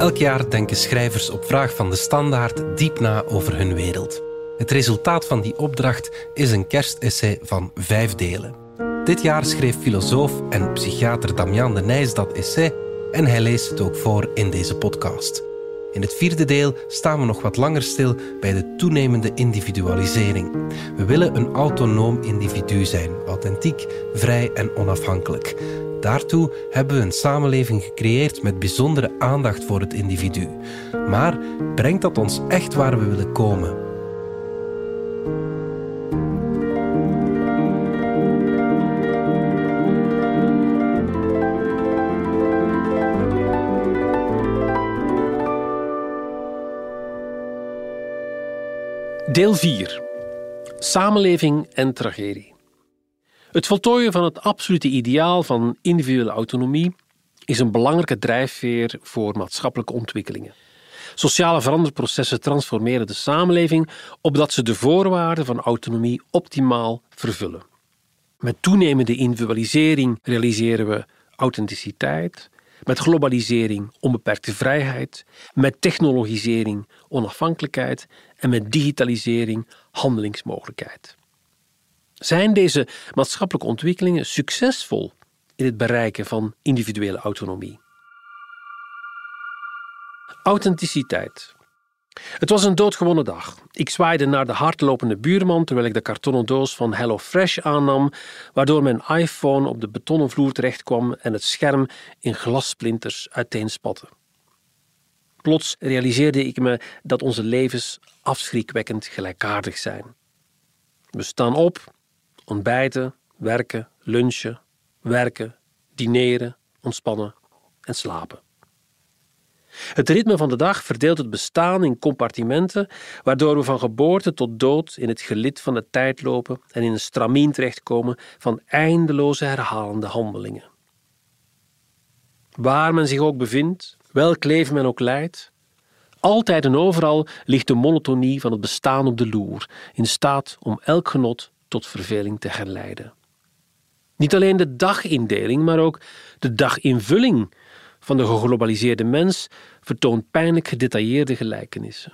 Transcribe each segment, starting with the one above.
Elk jaar denken schrijvers op vraag van de standaard diep na over hun wereld. Het resultaat van die opdracht is een kerstessay van vijf delen. Dit jaar schreef filosoof en psychiater Damian de Nijs dat essay en hij leest het ook voor in deze podcast. In het vierde deel staan we nog wat langer stil bij de toenemende individualisering. We willen een autonoom individu zijn, authentiek, vrij en onafhankelijk. Daartoe hebben we een samenleving gecreëerd met bijzondere aandacht voor het individu. Maar brengt dat ons echt waar we willen komen? Deel 4. Samenleving en tragedie. Het voltooien van het absolute ideaal van individuele autonomie is een belangrijke drijfveer voor maatschappelijke ontwikkelingen. Sociale veranderprocessen transformeren de samenleving opdat ze de voorwaarden van autonomie optimaal vervullen. Met toenemende individualisering realiseren we authenticiteit, met globalisering onbeperkte vrijheid, met technologisering onafhankelijkheid en met digitalisering handelingsmogelijkheid. Zijn deze maatschappelijke ontwikkelingen succesvol in het bereiken van individuele autonomie? Authenticiteit. Het was een doodgewone dag. Ik zwaaide naar de hardlopende buurman terwijl ik de kartonnen doos van HelloFresh aannam, waardoor mijn iPhone op de betonnen vloer terechtkwam en het scherm in glassplinters uiteenspatte. Plots realiseerde ik me dat onze levens afschrikwekkend gelijkaardig zijn. We staan op, ontbijten, werken, lunchen, werken, dineren, ontspannen en slapen. Het ritme van de dag verdeelt het bestaan in compartimenten, waardoor we van geboorte tot dood in het gelid van de tijd lopen en in een stramien terechtkomen van eindeloze herhalende handelingen. Waar men zich ook bevindt, welk leven men ook leidt, altijd en overal ligt de monotonie van het bestaan op de loer, in staat om elk genot tot verveling te herleiden. Niet alleen de dagindeling, maar ook de daginvulling van de geglobaliseerde mens vertoont pijnlijk gedetailleerde gelijkenissen.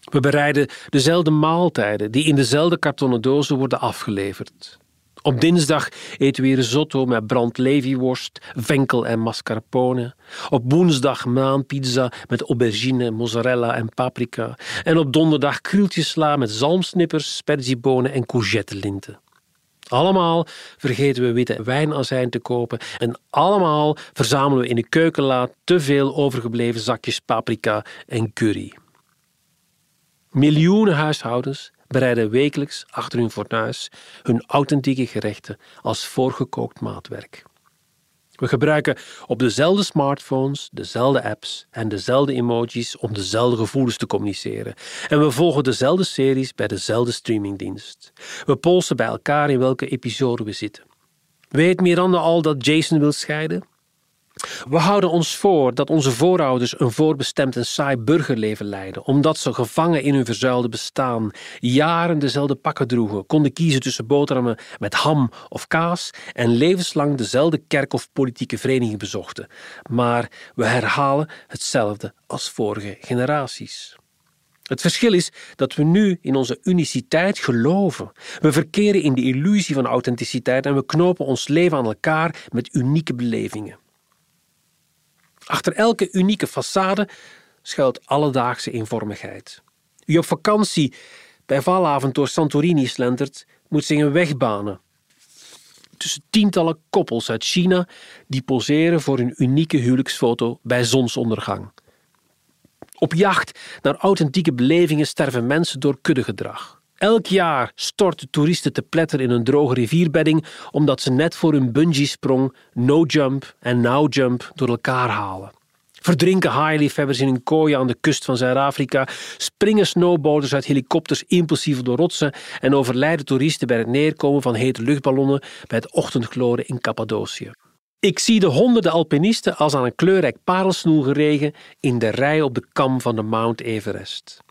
We bereiden dezelfde maaltijden die in dezelfde kartonnen dozen worden afgeleverd. Op dinsdag eten we risotto met brandleviworst, venkel en mascarpone. Op woensdag maanpizza met aubergine, mozzarella en paprika. En op donderdag krieltjesla met zalmsnippers, sperziebonen en courgettelinten. Allemaal vergeten we witte wijnazijn te kopen en allemaal verzamelen we in de keukenla te veel overgebleven zakjes paprika en curry. Miljoenen huishoudens bereiden wekelijks achter hun fornuis hun authentieke gerechten als voorgekookt maatwerk. We gebruiken op dezelfde smartphones, dezelfde apps en dezelfde emojis om dezelfde gevoelens te communiceren. En we volgen dezelfde series bij dezelfde streamingdienst. We polsen bij elkaar in welke episode we zitten. Weet Miranda al dat Jason wil scheiden? We houden ons voor dat onze voorouders een voorbestemd en saai burgerleven leidden, omdat ze gevangen in hun verzuilde bestaan jaren dezelfde pakken droegen, konden kiezen tussen boterhammen met ham of kaas en levenslang dezelfde kerk of politieke vereniging bezochten. Maar we herhalen hetzelfde als vorige generaties. Het verschil is dat we nu in onze uniciteit geloven. We verkeren in de illusie van authenticiteit en we knopen ons leven aan elkaar met unieke belevingen. Achter elke unieke façade schuilt alledaagse eenvormigheid. Wie op vakantie bij valavond door Santorini slentert, moet zich een weg banen. Tussen tientallen koppels uit China die poseren voor een unieke huwelijksfoto bij zonsondergang. Op jacht naar authentieke belevingen sterven mensen door kuddegedrag. Elk jaar storten toeristen te pletter in een droge rivierbedding omdat ze net voor hun bungee-sprong no-jump en now-jump door elkaar halen. Verdrinken haaienliefhebbers in een kooi aan de kust van Zuid-Afrika, springen snowboarders uit helikopters impulsief door rotsen en overlijden toeristen bij het neerkomen van hete luchtballonnen bij het ochtendgloren in Cappadocië. Ik zie de honderden alpinisten als aan een kleurrijk parelsnoer geregen in de rij op de kam van de Mount Everest.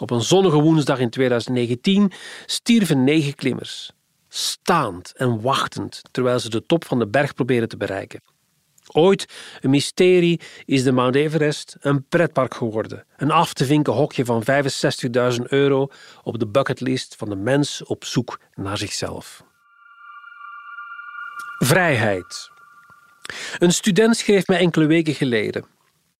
Op een zonnige woensdag in 2019 stierven negen klimmers, staand en wachtend terwijl ze de top van de berg proberen te bereiken. Ooit een mysterie is de Mount Everest een pretpark geworden. Een af te vinken hokje van 65.000 euro op de bucketlist van de mens op zoek naar zichzelf. Vrijheid. Een student schreef mij enkele weken geleden.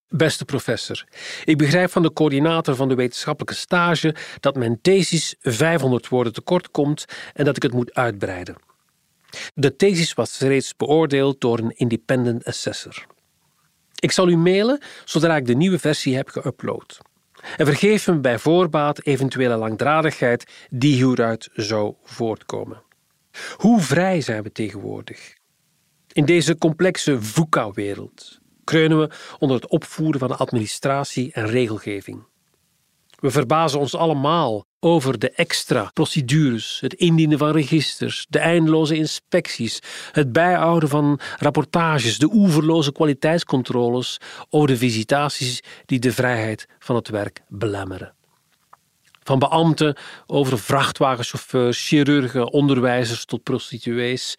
Beste professor, ik begrijp van de coördinator van de wetenschappelijke stage dat mijn thesis 500 woorden tekort komt en dat ik het moet uitbreiden. De thesis was reeds beoordeeld door een independent assessor. Ik zal u mailen zodra ik de nieuwe versie heb geüpload. En vergeef me bij voorbaat eventuele langdradigheid die hieruit zou voortkomen. Hoe vrij zijn we tegenwoordig? In deze complexe VUCA-wereld kreunen we onder het opvoeren van administratie en regelgeving. We verbazen ons allemaal over de extra procedures, het indienen van registers, de eindeloze inspecties, het bijhouden van rapportages, de oeverloze kwaliteitscontroles over de visitaties die de vrijheid van het werk belemmeren. Van beambten over vrachtwagenchauffeurs, chirurgen, onderwijzers tot prostituees.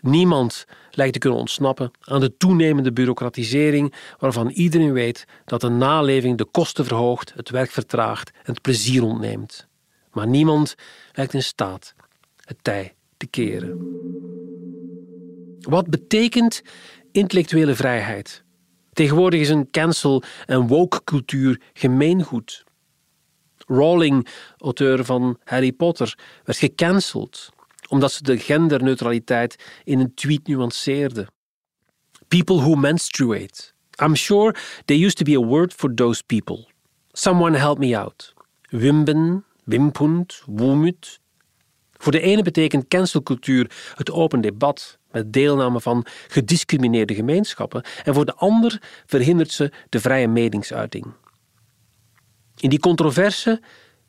Niemand lijkt te kunnen ontsnappen aan de toenemende bureaucratisering waarvan iedereen weet dat de naleving de kosten verhoogt, het werk vertraagt en het plezier ontneemt. Maar niemand lijkt in staat het tij te keren. Wat betekent intellectuele vrijheid? Tegenwoordig is een cancel- en woke-cultuur gemeengoed. Rowling, auteur van Harry Potter, werd gecanceld omdat ze de genderneutraliteit in een tweet nuanceerde. People who menstruate. I'm sure there used to be a word for those people. Someone help me out. Wimben, wimpund, woemut. Voor de ene betekent cancelcultuur het open debat met deelname van gediscrimineerde gemeenschappen en voor de ander verhindert ze de vrije meningsuiting. In die controverse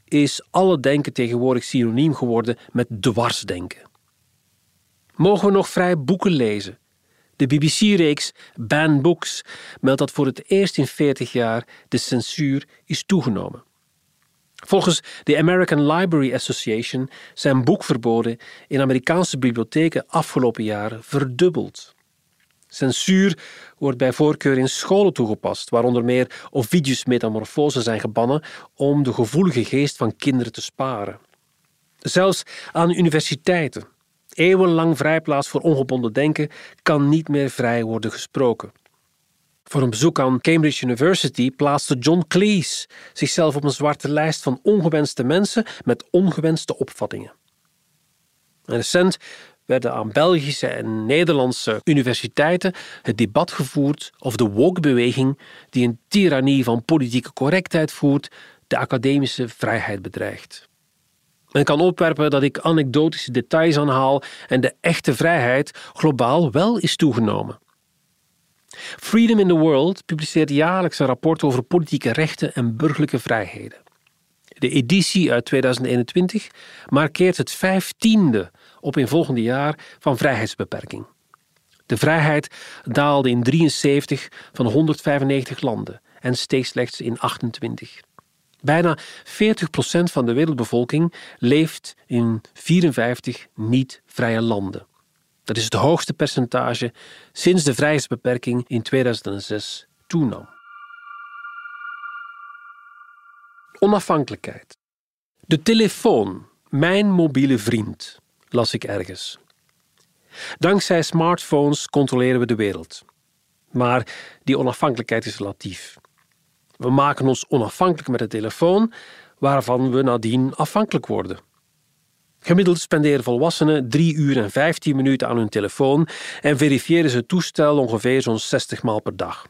is alle denken tegenwoordig synoniem geworden met dwarsdenken. Mogen we nog vrij boeken lezen? De BBC-reeks Ban Books meldt dat voor het eerst in 40 jaar de censuur is toegenomen. Volgens de American Library Association zijn boekverboden in Amerikaanse bibliotheken afgelopen jaren verdubbeld. Censuur wordt bij voorkeur in scholen toegepast, waar onder meer Ovidius metamorfose zijn gebannen om de gevoelige geest van kinderen te sparen. Zelfs aan universiteiten, eeuwenlang vrijplaats voor ongebonden denken, kan niet meer vrij worden gesproken. Voor een bezoek aan Cambridge University plaatste John Cleese zichzelf op een zwarte lijst van ongewenste mensen met ongewenste opvattingen. En recent werden aan Belgische en Nederlandse universiteiten het debat gevoerd of de woke-beweging, die een tirannie van politieke correctheid voert, de academische vrijheid bedreigt. Men kan opwerpen dat ik anekdotische details aanhaal en de echte vrijheid globaal wel is toegenomen. Freedom in the World publiceert jaarlijks een rapport over politieke rechten en burgerlijke vrijheden. De editie uit 2021 markeert het vijftiende op in volgende jaar van vrijheidsbeperking. De vrijheid daalde in 73 van 195 landen en steeg slechts in 28. Bijna 40% van de wereldbevolking leeft in 54 niet-vrije landen. Dat is het hoogste percentage sinds de vrijheidsbeperking in 2006 toenam. Onafhankelijkheid. De telefoon, mijn mobiele vriend, las ik ergens. Dankzij smartphones controleren we de wereld. Maar die onafhankelijkheid is relatief. We maken ons onafhankelijk met de telefoon, waarvan we nadien afhankelijk worden. Gemiddeld spenderen volwassenen 3 uur en 15 minuten aan hun telefoon en verifiëren ze het toestel ongeveer zo'n 60 maal per dag.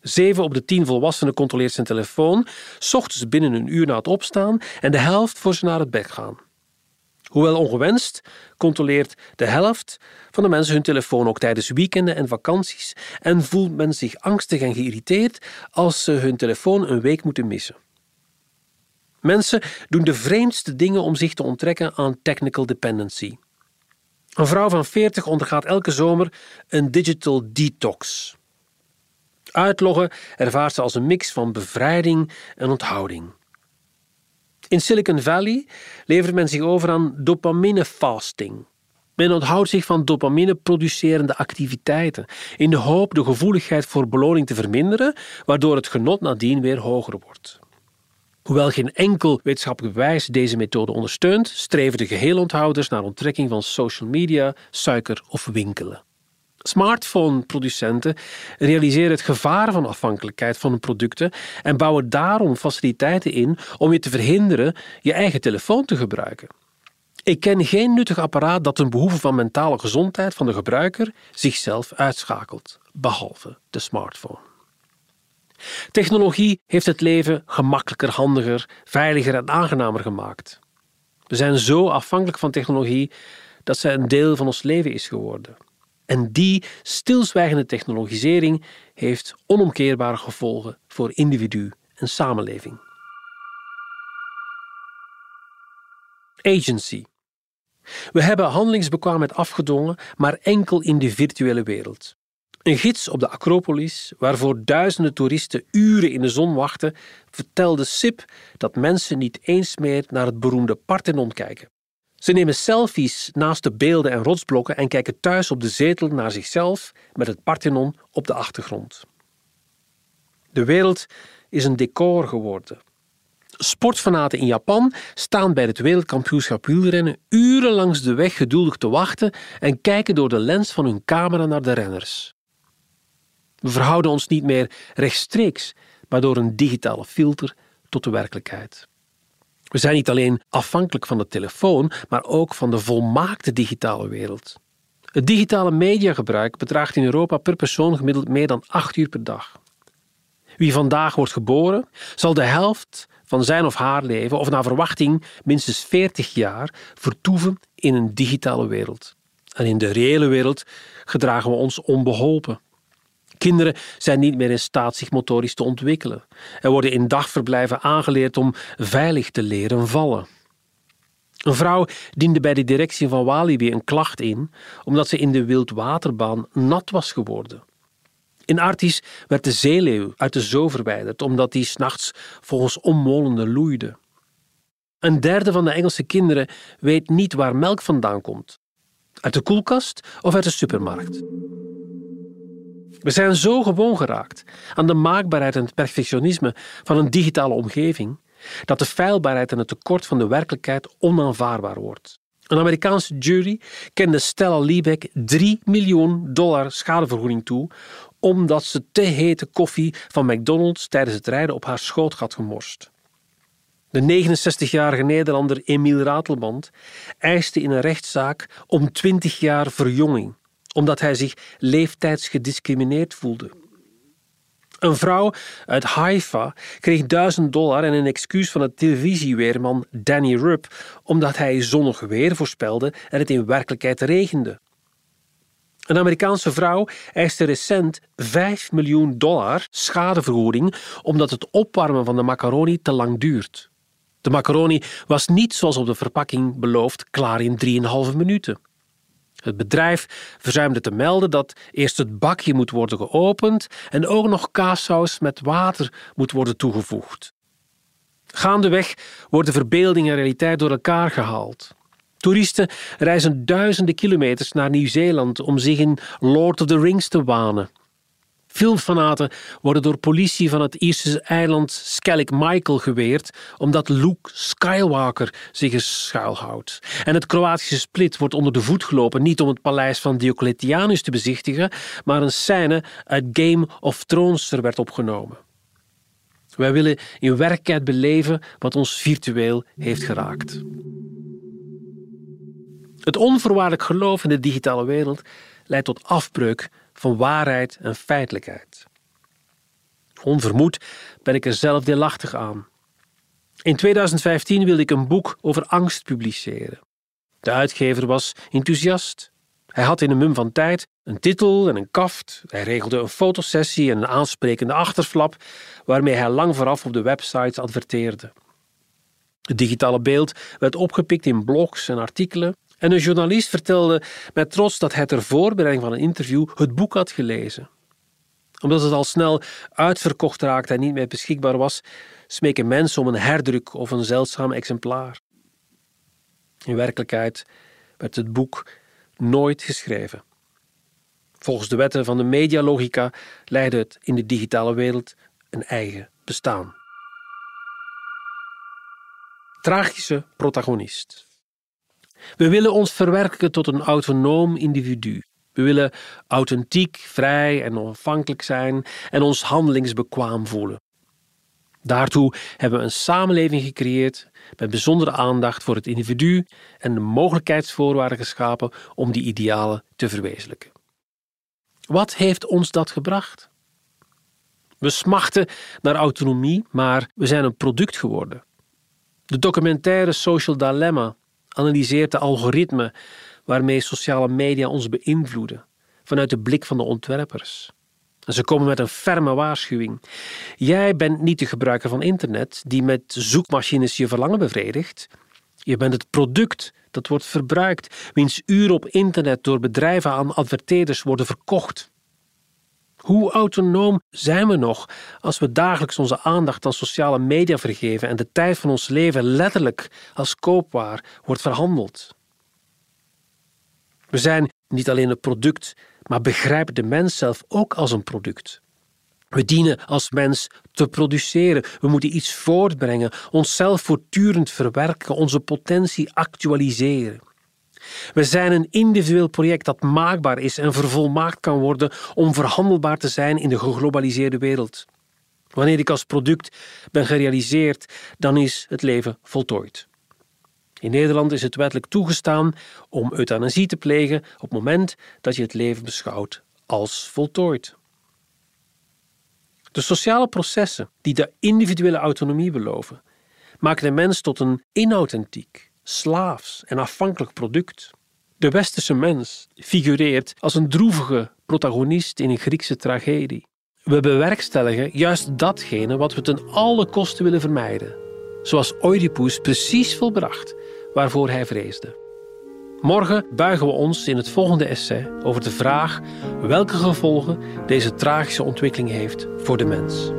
7 op de 10 volwassenen controleert zijn telefoon, s ochtends binnen een uur na het opstaan en de helft voor ze naar het bed gaan. Hoewel ongewenst, controleert de helft van de mensen hun telefoon ook tijdens weekenden en vakanties en voelt men zich angstig en geïrriteerd als ze hun telefoon een week moeten missen. Mensen doen de vreemdste dingen om zich te onttrekken aan technical dependency. Een vrouw van 40 ondergaat elke zomer een digital detox. Uitloggen ervaart ze als een mix van bevrijding en onthouding. In Silicon Valley levert men zich over aan dopamine fasting. Men onthoudt zich van dopamine-producerende activiteiten in de hoop de gevoeligheid voor beloning te verminderen, waardoor het genot nadien weer hoger wordt. Hoewel geen enkel wetenschappelijk bewijs deze methode ondersteunt, streven de geheelonthouders naar onttrekking van social media, suiker of winkelen. Smartphone-producenten realiseren het gevaar van afhankelijkheid van hun producten en bouwen daarom faciliteiten in om je te verhinderen je eigen telefoon te gebruiken. Ik ken geen nuttig apparaat dat ten behoeve van mentale gezondheid van de gebruiker zichzelf uitschakelt, behalve de smartphone. Technologie heeft het leven gemakkelijker, handiger, veiliger en aangenamer gemaakt. We zijn zo afhankelijk van technologie dat zij een deel van ons leven is geworden. En die stilzwijgende technologisering heeft onomkeerbare gevolgen voor individu en samenleving. Agency. We hebben handelingsbekwaamheid afgedwongen, maar enkel in de virtuele wereld. Een gids op de Acropolis, waarvoor duizenden toeristen uren in de zon wachten, vertelde Sip dat mensen niet eens meer naar het beroemde Parthenon kijken. Ze nemen selfies naast de beelden en rotsblokken en kijken thuis op de zetel naar zichzelf met het Parthenon op de achtergrond. De wereld is een decor geworden. Sportfanaten in Japan staan bij het wereldkampioenschap wielrennen uren langs de weg geduldig te wachten en kijken door de lens van hun camera naar de renners. We verhouden ons niet meer rechtstreeks, maar door een digitale filter tot de werkelijkheid. We zijn niet alleen afhankelijk van de telefoon, maar ook van de volmaakte digitale wereld. Het digitale mediagebruik bedraagt in Europa per persoon gemiddeld meer dan 8 uur per dag. Wie vandaag wordt geboren, zal de helft van zijn of haar leven, of naar verwachting minstens 40 jaar, vertoeven in een digitale wereld. En in de reële wereld gedragen we ons onbeholpen. Kinderen zijn niet meer in staat zich motorisch te ontwikkelen. Er worden in dagverblijven aangeleerd om veilig te leren vallen. Een vrouw diende bij de directie van Walibi een klacht in omdat ze in de wildwaterbaan nat was geworden. In Artis werd de zeeleeuw uit de zoo verwijderd omdat die s'nachts volgens ommolende loeide. Een derde van de Engelse kinderen weet niet waar melk vandaan komt. Uit de koelkast of uit de supermarkt. We zijn zo gewoon geraakt aan de maakbaarheid en het perfectionisme van een digitale omgeving dat de feilbaarheid en het tekort van de werkelijkheid onaanvaardbaar wordt. Een Amerikaanse jury kende Stella Liebeck 3 miljoen dollar schadevergoeding toe omdat ze te hete koffie van McDonald's tijdens het rijden op haar schoot had gemorst. De 69-jarige Nederlander Emiel Ratelband eiste in een rechtszaak om 20 jaar verjonging omdat hij zich leeftijdsgediscrimineerd voelde. Een vrouw uit Haifa kreeg 1000 dollar en een excuus van de televisieweerman Danny Rupp omdat hij zonnig weer voorspelde en het in werkelijkheid regende. Een Amerikaanse vrouw eiste recent 5 miljoen dollar schadevergoeding omdat het opwarmen van de macaroni te lang duurt. De macaroni was niet zoals op de verpakking beloofd klaar in 3,5 minuten. Het bedrijf verzuimde te melden dat eerst het bakje moet worden geopend en ook nog kaassaus met water moet worden toegevoegd. Gaandeweg worden verbeelding en realiteit door elkaar gehaald. Toeristen reizen duizenden kilometers naar Nieuw-Zeeland om zich in Lord of the Rings te wanen. Filmfanaten worden door politie van het Ierse eiland Skellig Michael geweerd omdat Luke Skywalker zich er schuilhoudt. En het Kroatische Split wordt onder de voet gelopen niet om het paleis van Diocletianus te bezichtigen, maar een scène uit Game of Thrones er werd opgenomen. Wij willen in werkelijkheid beleven wat ons virtueel heeft geraakt. Het onvoorwaardelijk geloof in de digitale wereld leidt tot afbreuk van waarheid en feitelijkheid. Onvermoed ben ik er zelf deelachtig aan. In 2015 wilde ik een boek over angst publiceren. De uitgever was enthousiast. Hij had in een mum van tijd een titel en een kaft. Hij regelde een fotosessie en een aansprekende achterflap, waarmee hij lang vooraf op de websites adverteerde. Het digitale beeld werd opgepikt in blogs en artikelen en een journalist vertelde met trots dat hij ter voorbereiding van een interview het boek had gelezen. Omdat het al snel uitverkocht raakte en niet meer beschikbaar was, smeken mensen om een herdruk of een zeldzaam exemplaar. In werkelijkheid werd het boek nooit geschreven. Volgens de wetten van de medialogica leidde het in de digitale wereld een eigen bestaan. Tragische protagonist. We willen ons verwerken tot een autonoom individu. We willen authentiek, vrij en onafhankelijk zijn en ons handelingsbekwaam voelen. Daartoe hebben we een samenleving gecreëerd met bijzondere aandacht voor het individu en de mogelijkheidsvoorwaarden geschapen om die idealen te verwezenlijken. Wat heeft ons dat gebracht? We smachten naar autonomie, maar we zijn een product geworden. De documentaire Social Dilemma analyseert de algoritmen waarmee sociale media ons beïnvloeden, vanuit de blik van de ontwerpers. En ze komen met een ferme waarschuwing. Jij bent niet de gebruiker van internet die met zoekmachines je verlangen bevredigt. Je bent het product dat wordt verbruikt, wiens uren op internet door bedrijven aan adverteerders worden verkocht. Hoe autonoom zijn we nog als we dagelijks onze aandacht aan sociale media vergeven en de tijd van ons leven letterlijk als koopwaar wordt verhandeld? We zijn niet alleen een product, maar begrijpen de mens zelf ook als een product. We dienen als mens te produceren. We moeten iets voortbrengen, onszelf voortdurend verwerken, onze potentie actualiseren. We zijn een individueel project dat maakbaar is en vervolmaakt kan worden om verhandelbaar te zijn in de geglobaliseerde wereld. Wanneer ik als product ben gerealiseerd, dan is het leven voltooid. In Nederland is het wettelijk toegestaan om euthanasie te plegen op het moment dat je het leven beschouwt als voltooid. De sociale processen die de individuele autonomie beloven, maken de mens tot een inauthentiek, slaafs en afhankelijk product. De westerse mens figureert als een droevige protagonist in een Griekse tragedie. We bewerkstelligen juist datgene wat we ten alle kosten willen vermijden, zoals Oedipus precies volbracht waarvoor hij vreesde. Morgen buigen we ons in het volgende essay over de vraag welke gevolgen deze tragische ontwikkeling heeft voor de mens.